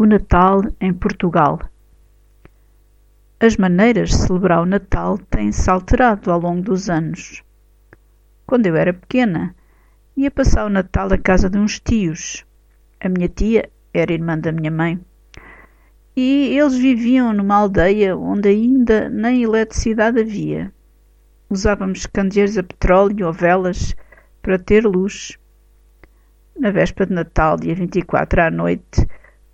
O Natal em Portugal As maneiras de celebrar o Natal têm-se alterado ao longo dos anos. Quando eu era pequena, ia passar o Natal à casa de uns tios. A minha tia era irmã da minha mãe. E eles viviam numa aldeia onde ainda nem eletricidade havia. Usávamos candeeiros a petróleo ou velas para ter luz. Na véspera de Natal, dia 24 à noite,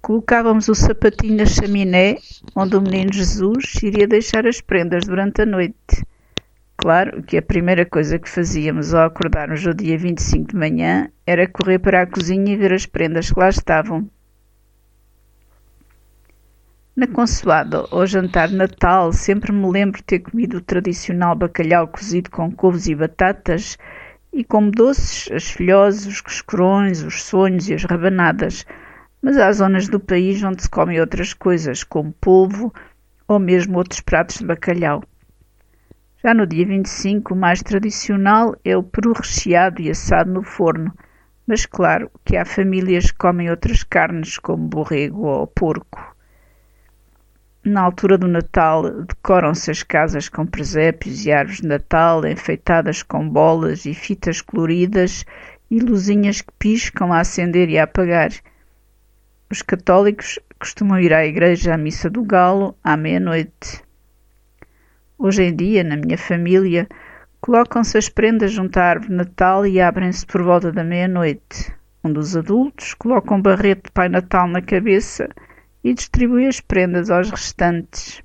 Colocávamos o sapatinho na chaminé, onde o menino Jesus iria deixar as prendas durante a noite. Claro que a primeira coisa que fazíamos ao acordarmos no dia 25 de manhã era correr para a cozinha e ver as prendas que lá estavam. Na consoada ou jantar de Natal, sempre me lembro de ter comido o tradicional bacalhau cozido com couves e batatas e como doces as filhoses, os coscorões, os sonhos e as rabanadas – mas há zonas do país onde se comem outras coisas, como polvo ou mesmo outros pratos de bacalhau. Já no dia 25, o mais tradicional é o peru recheado e assado no forno, mas claro que há famílias que comem outras carnes, como borrego ou porco. Na altura do Natal, decoram-se as casas com presépios e árvores de Natal enfeitadas com bolas e fitas coloridas e luzinhas que piscam a acender e a apagar – os católicos costumam ir à igreja à missa do galo à meia-noite. Hoje em dia, na minha família, colocam-se as prendas junto à árvore Natal e abrem-se por volta da meia-noite. Um dos adultos coloca um barrete de Pai Natal na cabeça e distribui as prendas aos restantes.